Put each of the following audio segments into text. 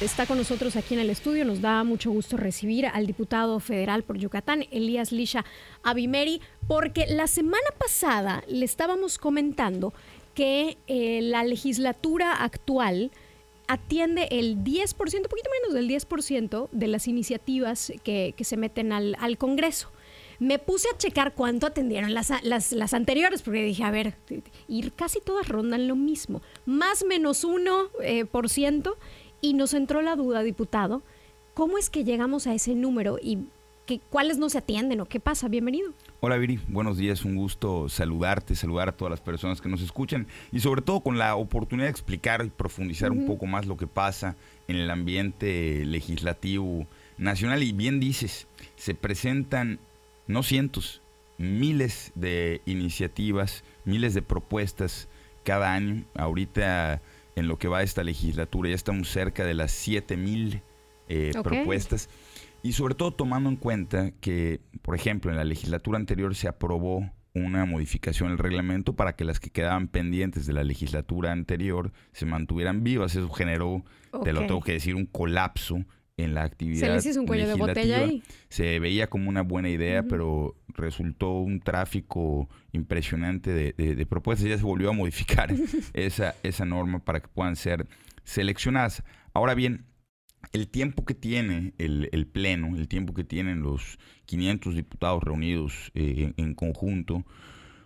Está con nosotros aquí en el estudio. Nos da mucho gusto recibir al diputado federal por Yucatán, Elías Lisha Abimeri, porque la semana pasada le estábamos comentando que eh, la legislatura actual atiende el 10%, un poquito menos del 10% de las iniciativas que, se meten al, Congreso. Me puse a checar cuánto atendieron las, las, anteriores, porque dije, a ver, y casi todas rondan lo mismo, más menos 1%. Eh, por ciento, y nos entró la duda, diputado, ¿cómo es que llegamos a ese número y que, cuáles no se atienden o qué pasa? Bienvenido. Hola Viri, buenos días, un gusto saludarte, saludar a todas las personas que nos escuchan y sobre todo con la oportunidad de explicar y profundizar un poco más lo que pasa en el ambiente legislativo nacional. Y bien dices, se presentan no cientos, miles de iniciativas, miles de propuestas cada año. Ahorita en lo que va esta legislatura. Ya estamos cerca de las 7 mil eh, propuestas. Y sobre todo tomando en cuenta que, por ejemplo, en la legislatura anterior se aprobó una modificación del reglamento para que las que quedaban pendientes de la legislatura anterior se mantuvieran vivas. Eso generó, te lo tengo que decir, un colapso en la actividad. Se les hizo un cuello de botella ahí. Se veía como una buena idea, pero resultó un tráfico impresionante de, propuestas. Ya se volvió a modificar esa, esa norma para que puedan ser seleccionadas. Ahora bien, el tiempo que tiene el, Pleno, el tiempo que tienen los 500 diputados reunidos eh, en, conjunto,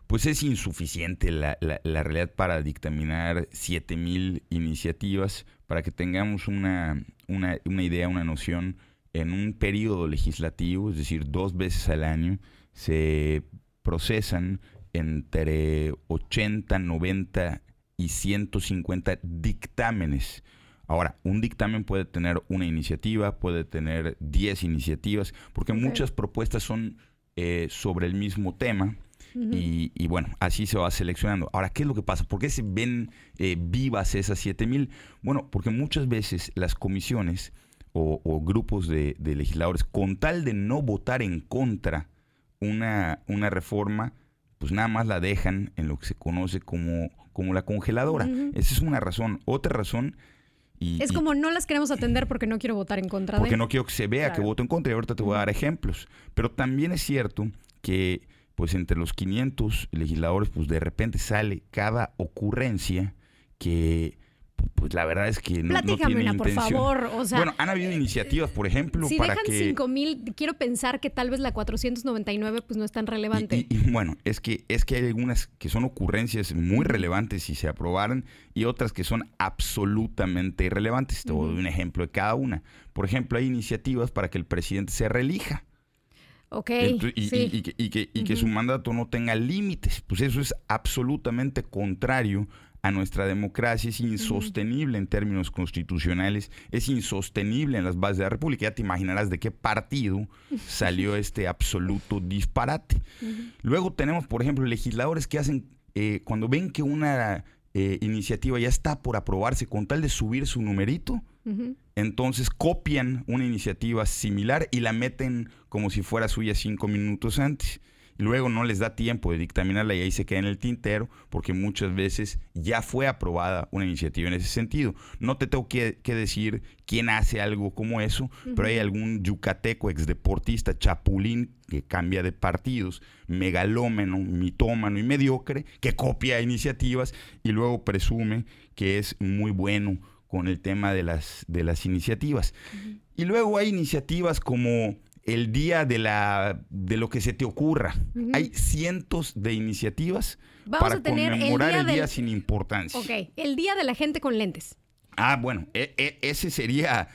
pues es insuficiente la, la, realidad para dictaminar 7.000 iniciativas, para que tengamos una, una, una idea, una noción, en un periodo legislativo, es decir, dos veces al año, se procesan entre 80, 90 y 150 dictámenes. Ahora, un dictamen puede tener una iniciativa, puede tener 10 iniciativas, porque muchas propuestas son eh, sobre el mismo tema. Y, bueno, así se va seleccionando. Ahora, ¿qué es lo que pasa? ¿Por qué se ven eh, vivas esas 7000? Bueno, porque muchas veces las comisiones o, grupos de, legisladores, con tal de no votar en contra una, una reforma, pues nada más la dejan en lo que se conoce como, como la congeladora. Esa es una razón. Otra razón... Y, es como no las queremos atender porque no quiero votar en contra porque no quiero que se vea que voto en contra y ahorita te voy a dar ejemplos. Pero también es cierto que pues entre los 500 legisladores pues de repente sale cada ocurrencia que pues la verdad es que no, Platícame una, por favor. bueno, han habido iniciativas, por ejemplo, si para dejan que... 5 mil, quiero pensar que tal vez la 499 pues no es tan relevante. Y, bueno, es que, es que hay algunas que son ocurrencias muy relevantes si se aprobaran y otras que son absolutamente irrelevantes. Te doy un ejemplo de cada una. Por ejemplo, hay iniciativas para que el presidente se reelija. Ok. y, que, y, que, su mandato no tenga límites. Pues eso es absolutamente contrario a nuestra democracia es insostenible en términos constitucionales, es insostenible en las bases de la República. Ya te imaginarás de qué partido salió este absoluto disparate. Luego tenemos, por ejemplo, legisladores que hacen, eh, cuando ven que una eh, iniciativa ya está por aprobarse con tal de subir su numerito, entonces copian una iniciativa similar y la meten como si fuera suya cinco minutos antes. Luego no les da tiempo de dictaminarla y ahí se queda en el tintero porque muchas veces ya fue aprobada una iniciativa en ese sentido. No te tengo que, decir quién hace algo como eso, pero hay algún yucateco exdeportista chapulín que cambia de partidos, megalómeno, mitómano y mediocre, que copia iniciativas y luego presume que es muy bueno con el tema de las, de las iniciativas. Y luego hay iniciativas como el día de, la, de lo que se te ocurra. Hay cientos de iniciativas para conmemorar el día, sin importancia. Ok, el día de la gente con lentes. Ah, bueno, e, e, ese sería,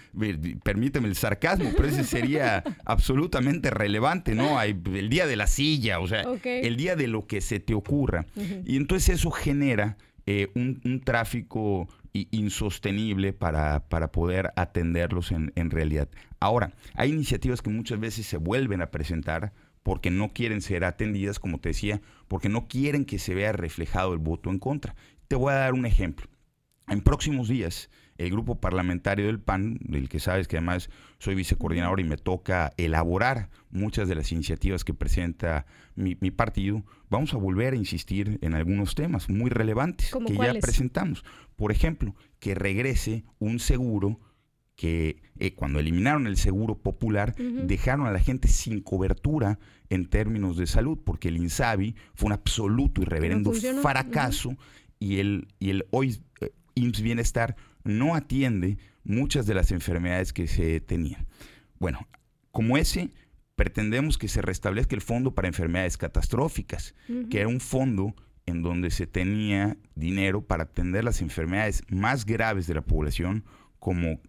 permíteme el sarcasmo, pero ese sería absolutamente relevante, ¿no? Hay el día de la silla, o sea, el día de lo que se te ocurra. Y entonces eso genera eh, un, tráfico insostenible para, para poder atenderlos en, en, realidad. Ahora, hay iniciativas que muchas veces se vuelven a presentar porque no quieren ser atendidas, como te decía, porque no quieren que se vea reflejado el voto en contra. Te voy a dar un ejemplo. En próximos días, el grupo parlamentario del PAN, del que sabes que además soy vicecoordinador y me toca elaborar muchas de las iniciativas que presenta mi, partido, vamos a volver a insistir en algunos temas muy relevantes que ya presentamos. Por ejemplo, que regrese un seguro que eh, cuando eliminaron el seguro popular dejaron a la gente sin cobertura en términos de salud, porque el INSABI fue un absoluto y reverendo fracaso y, el, y el hoy eh, IMSS Bienestar no atiende muchas de las enfermedades que se tenían. Bueno, como ese, pretendemos que se restablezca el fondo para enfermedades catastróficas, que era un fondo en donde se tenía dinero para atender las enfermedades más graves de la población, como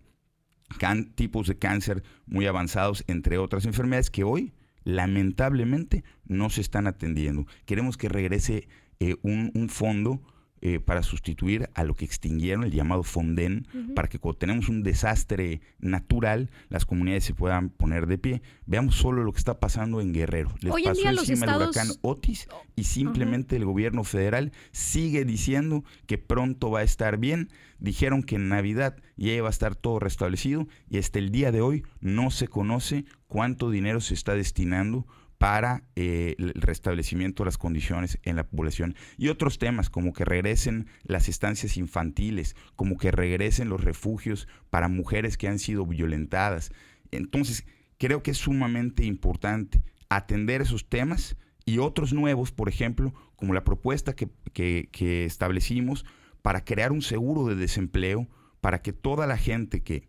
tipos de cáncer muy avanzados, entre otras enfermedades que hoy lamentablemente no se están atendiendo. Queremos que regrese eh, un, fondo eh, para sustituir a lo que extinguieron, el llamado Fonden, para que cuando tenemos un desastre natural, las comunidades se puedan poner de pie. Veamos solo lo que está pasando en Guerrero. Les Hoy pasó encima el huracán Otis y simplemente el gobierno federal sigue diciendo que pronto va a estar bien. Dijeron que en Navidad ya iba a estar todo restablecido y hasta el día de hoy no se conoce cuánto dinero se está destinando para eh, el restablecimiento de las condiciones en la población. Y otros temas como que regresen las estancias infantiles, como que regresen los refugios para mujeres que han sido violentadas. Entonces, creo que es sumamente importante atender esos temas y otros nuevos, por ejemplo, como la propuesta que, que establecimos para crear un seguro de desempleo para que toda la gente que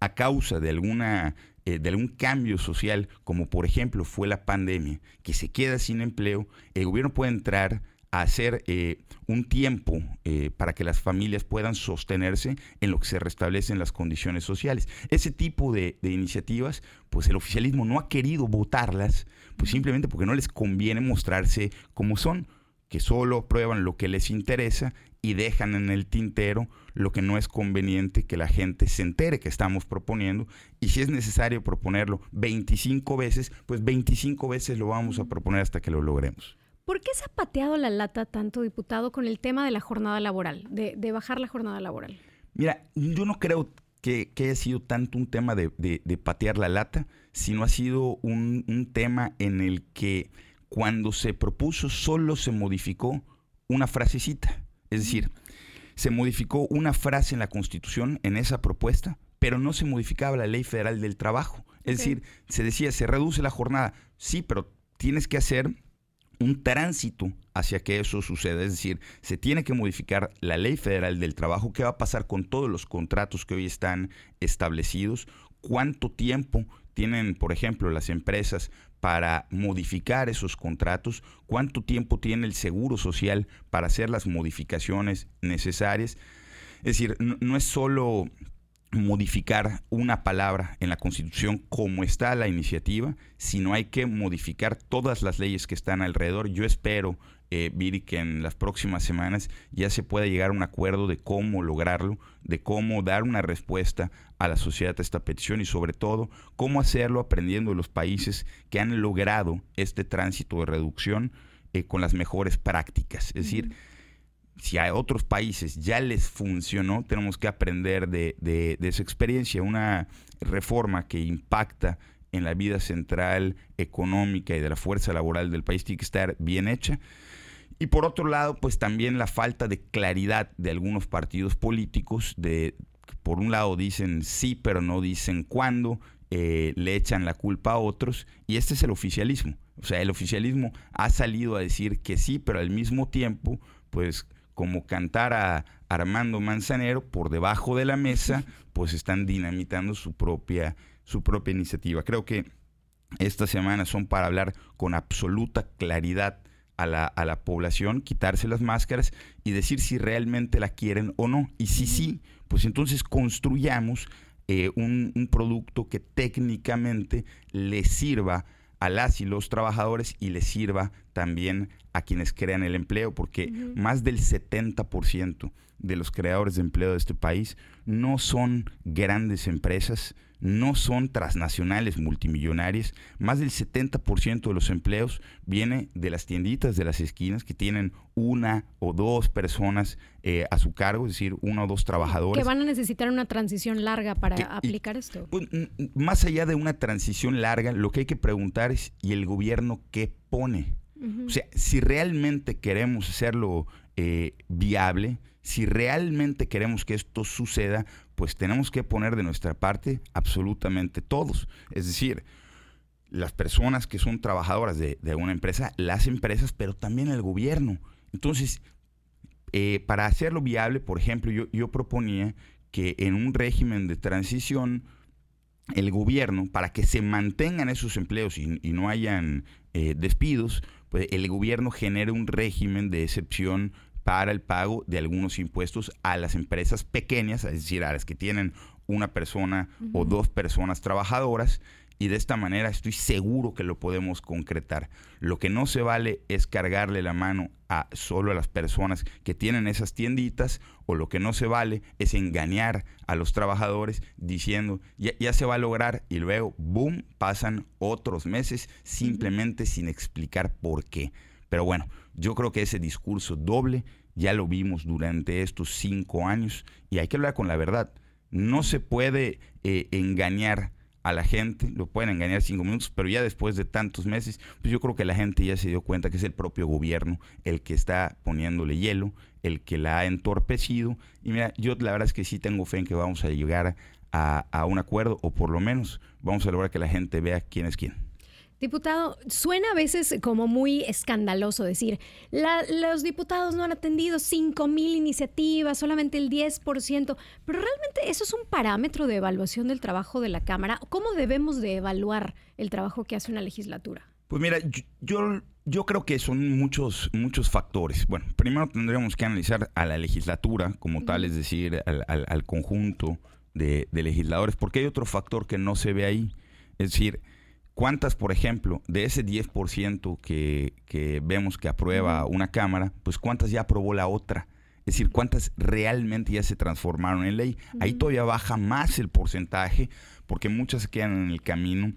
a causa de alguna eh, de algún cambio social, como por ejemplo fue la pandemia, que se queda sin empleo, el gobierno puede entrar a hacer eh, un tiempo eh, para que las familias puedan sostenerse en lo que se restablecen las condiciones sociales. Ese tipo de, de, iniciativas, pues el oficialismo no ha querido votarlas, pues simplemente porque no les conviene mostrarse como son, que solo prueban lo que les interesa y dejan en el tintero lo que no es conveniente que la gente se entere que estamos proponiendo y si es necesario proponerlo 25 veces, pues 25 veces lo vamos a proponer hasta que lo logremos. ¿Por qué se ha pateado la lata tanto, diputado, con el tema de la jornada laboral, de, bajar la jornada laboral? Mira, yo no creo que, haya sido tanto un tema de, patear la lata, sino ha sido un, un tema en el que cuando se propuso solo se modificó una frasecita. Es decir, se modificó una frase en la Constitución, en esa propuesta, pero no se modificaba la ley federal del trabajo. Es decir, se decía, se reduce la jornada. Sí, pero tienes que hacer un tránsito hacia que eso suceda. Es decir, se tiene que modificar la ley federal del trabajo. ¿Qué va a pasar con todos los contratos que hoy están establecidos? ¿Cuánto tiempo tienen, por ejemplo, las empresas para modificar esos contratos, cuánto tiempo tiene el Seguro Social para hacer las modificaciones necesarias. Es decir, no, es solo modificar una palabra en la Constitución como está la iniciativa, sino hay que modificar todas las leyes que están alrededor. Yo espero, eh, Viri, que en las próximas semanas ya se pueda llegar a un acuerdo de cómo lograrlo, de cómo dar una respuesta a la sociedad a esta petición y sobre todo cómo hacerlo aprendiendo de los países que han logrado este tránsito de reducción eh, con las mejores prácticas. Es decir, si a otros países ya les funcionó, tenemos que aprender de, de, esa experiencia. Una reforma que impacta en la vida central económica y de la fuerza laboral del país tiene que estar bien hecha. Y por otro lado, pues también la falta de claridad de algunos partidos políticos, de por un lado dicen sí, pero no dicen cuándo, eh, le echan la culpa a otros, y este es el oficialismo. O sea, el oficialismo ha salido a decir que sí, pero al mismo tiempo, pues como cantar a Armando Manzanero por debajo de la mesa, pues están dinamitando su propia, su propia iniciativa. Creo que estas semanas son para hablar con absoluta claridad a la, a la, población, quitarse las máscaras y decir si realmente la quieren o no. Y si sí, pues entonces construyamos eh, un, un, producto que técnicamente le sirva a las y los trabajadores y le sirva también a quienes crean el empleo, porque más del 70% de los creadores de empleo de este país no son grandes empresas, no son transnacionales multimillonarias. Más del 70% de los empleos viene de las tienditas de las esquinas que tienen una o dos personas eh, a su cargo, es decir, uno o dos trabajadores. Que van a necesitar una transición larga para aplicar esto. Pues, más allá de una transición larga, lo que hay que preguntar es, ¿y el gobierno qué pone? O sea, si realmente queremos hacerlo eh, viable, si realmente queremos que esto suceda, pues tenemos que poner de nuestra parte absolutamente todos. Es decir, las personas que son trabajadoras de, una empresa, las empresas, pero también el gobierno. Entonces, eh, para hacerlo viable, por ejemplo, yo, yo proponía que en un régimen de transición, el gobierno, para que se mantengan esos empleos y, no hayan eh, despidos, pues el gobierno genere un régimen de excepción para el pago de algunos impuestos a las empresas pequeñas, es decir, a las que tienen una persona o dos personas trabajadoras, y de esta manera estoy seguro que lo podemos concretar. Lo que no se vale es cargarle la mano a solo a las personas que tienen esas tienditas o lo que no se vale es engañar a los trabajadores diciendo ya, ya se va a lograr y luego, boom, pasan otros meses simplemente sin explicar por qué. Pero bueno, yo creo que ese discurso doble ya lo vimos durante estos cinco años y hay que hablar con la verdad. No se puede eh, engañar a la gente, lo pueden engañar cinco minutos, pero ya después de tantos meses, pues yo creo que la gente ya se dio cuenta que es el propio gobierno el que está poniéndole hielo, el que la ha entorpecido. Y mira, yo la verdad es que sí tengo fe en que vamos a llegar a, a un acuerdo, o por lo menos vamos a lograr que la gente vea quién es quién. Diputado, suena a veces como muy escandaloso decir, los diputados no han atendido 5 mil iniciativas, solamente el 10%, pero realmente eso es un parámetro de evaluación del trabajo de la Cámara. ¿Cómo debemos de evaluar el trabajo que hace una legislatura? Pues mira, yo, yo creo que son muchos, muchos factores. Bueno, primero tendríamos que analizar a la legislatura como tal, es decir, al, conjunto de, de legisladores, porque hay otro factor que no se ve ahí. Es decir, ¿Cuántas, por ejemplo, de ese 10% que, que vemos que aprueba una Cámara, pues cuántas ya aprobó la otra? Es decir, cuántas realmente ya se transformaron en ley. Ahí todavía baja más el porcentaje porque muchas se quedan en el camino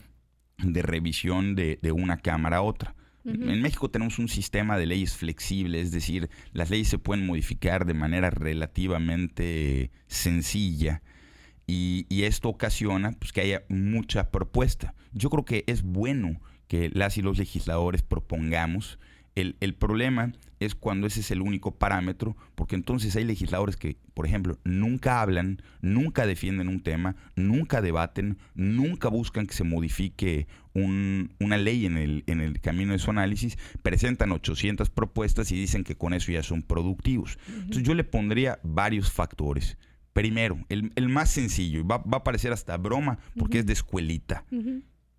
de revisión de, una Cámara a otra. En México tenemos un sistema de leyes flexibles, es decir, las leyes se pueden modificar de manera relativamente sencilla y, esto ocasiona pues, que haya mucha propuesta. Yo creo que es bueno que las y los legisladores propongamos. El, el, problema es cuando ese es el único parámetro, porque entonces hay legisladores que, por ejemplo, nunca hablan, nunca defienden un tema, nunca debaten, nunca buscan que se modifique un, una ley en el, en el camino de su análisis, presentan 800 propuestas y dicen que con eso ya son productivos. Entonces yo le pondría varios factores. Primero, el, más sencillo, va, va, a parecer hasta broma porque es de escuelita.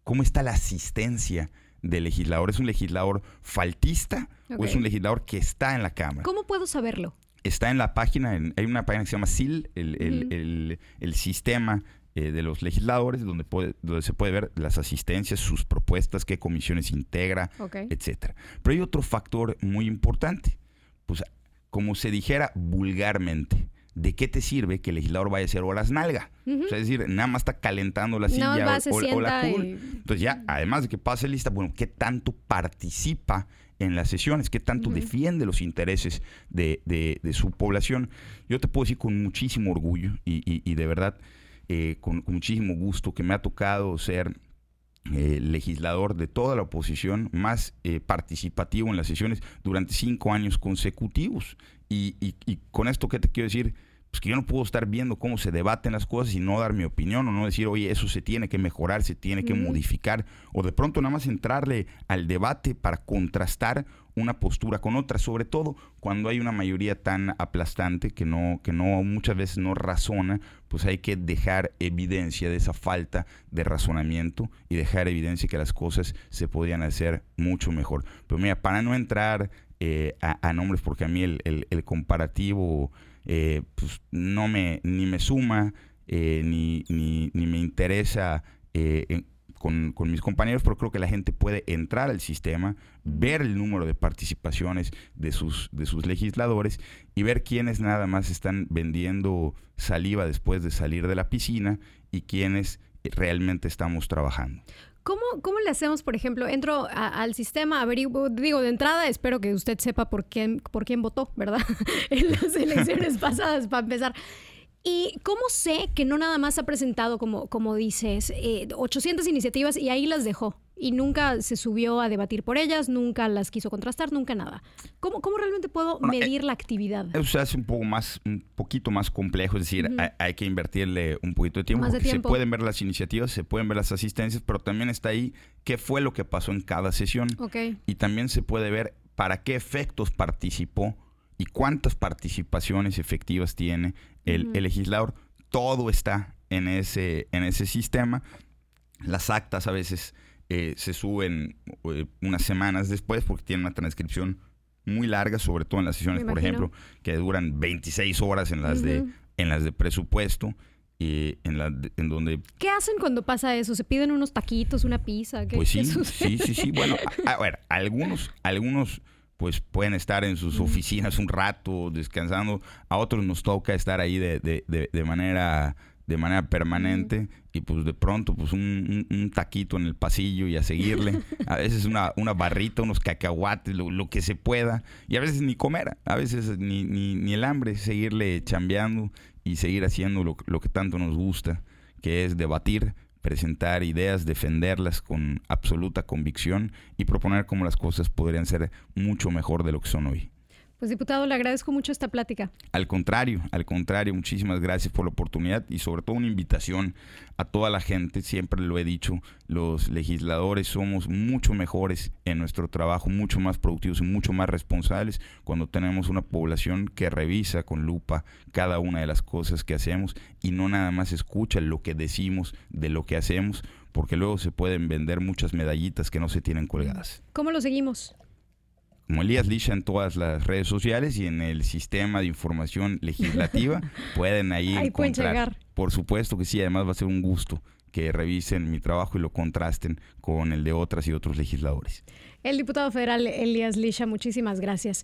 ¿Cómo está la asistencia del legislador? ¿Es un legislador faltista o es un legislador que está en la Cámara? ¿Cómo puedo saberlo? Está en la página, hay una página que se llama SIL, el, sistema eh, de los legisladores, donde, donde se puede ver las asistencias, sus propuestas, qué comisiones integra, etcétera. Pero hay otro factor muy importante, pues como se dijera vulgarmente, ¿de qué te sirve que el legislador vaya a hacer horas nalga? es decir, nada más está calentando la silla o, la Entonces ya, además de que pase lista, bueno, ¿qué tanto participa en las sesiones? ¿Qué tanto defiende los intereses de, su población? Yo te puedo decir con muchísimo orgullo y, de verdad, eh, con, muchísimo gusto que me ha tocado ser eh, legislador de toda la oposición más eh, participativo en las sesiones durante cinco años consecutivos. Y, y, con esto, ¿qué te quiero decir? Pues que yo no puedo estar viendo cómo se debaten las cosas y no dar mi opinión o no decir, oye, eso se tiene que mejorar, se tiene que modificar, o de pronto nada más entrarle al debate para contrastar una postura con otra, sobre todo cuando hay una mayoría tan aplastante que no, que no muchas veces no razona, pues hay que dejar evidencia de esa falta de razonamiento y dejar evidencia que las cosas se podrían hacer mucho mejor. Pero mira, para no entrar eh, a, nombres, porque a mí el, el comparativo eh, pues no me, ni me suma, eh, ni, ni, me interesa eh, con, mis compañeros, pero creo que la gente puede entrar al sistema, ver el número de participaciones de sus, de sus legisladores y ver quiénes nada más están vendiendo saliva después de salir de la piscina y quiénes realmente estamos trabajando. ¿Cómo, ¿Cómo, le hacemos, por ejemplo, entro al sistema, averiguo, digo, de entrada, espero que usted sepa por quién, por quién votó, ¿verdad? en las elecciones pasadas, para empezar. ¿Y cómo sé que no nada más ha presentado, como, como dices, 800 eh, iniciativas y ahí las dejó? Y nunca se subió a debatir por ellas, nunca las quiso contrastar, nunca nada. ¿Cómo, cómo realmente puedo medir la actividad? Eso se hace un poco más, un poquito más complejo, es decir, hay, que invertirle un poquito de tiempo. Más de porque tiempo. Se pueden ver las iniciativas, se pueden ver las asistencias, pero también está ahí qué fue lo que pasó en cada sesión. Y también se puede ver para qué efectos participó y cuántas participaciones efectivas tiene el, el legislador. Todo está en ese, en ese sistema. Las actas a veces eh, se suben eh, unas semanas después porque tienen una transcripción muy larga, sobre todo en las sesiones, por ejemplo, que duran 26 horas en las de en las de presupuesto y en la en donde ¿Qué hacen cuando pasa eso? ¿Se piden unos taquitos, una pizza? ¿Qué, pues sí, sí, sí, sí. Bueno, a, a ver, algunos, algunos pues pueden estar en sus oficinas un rato descansando. A otros nos toca estar ahí de, de, de, de manera de manera permanente y pues de pronto pues un, un- un taquito en el pasillo y a seguirle. A veces una, una barrita, unos cacahuates, lo, lo que se pueda. Y a veces ni comer, a veces ni, ni, ni el hambre, seguirle chambeando y seguir haciendo lo, lo que tanto nos gusta, que es debatir, presentar ideas, defenderlas con absoluta convicción y proponer cómo las cosas podrían ser mucho mejor de lo que son hoy. Pues diputado, le agradezco mucho esta plática. Al contrario, al contrario, muchísimas gracias por la oportunidad y sobre todo una invitación a toda la gente. Siempre lo he dicho, los legisladores somos mucho mejores en nuestro trabajo, mucho más productivos y mucho más responsables cuando tenemos una población que revisa con lupa cada una de las cosas que hacemos y no nada más escucha lo que decimos de lo que hacemos, porque luego se pueden vender muchas medallitas que no se tienen colgadas ¿Cómo lo seguimos? Como Elías Lisha en todas las redes sociales y en el sistema de información legislativa pueden ahí, Ahí pueden encontrar. llegar. Por supuesto que sí, además va a ser un gusto que revisen mi trabajo y lo contrasten con el de otras y otros legisladores. El diputado federal Elías Lisha, muchísimas gracias.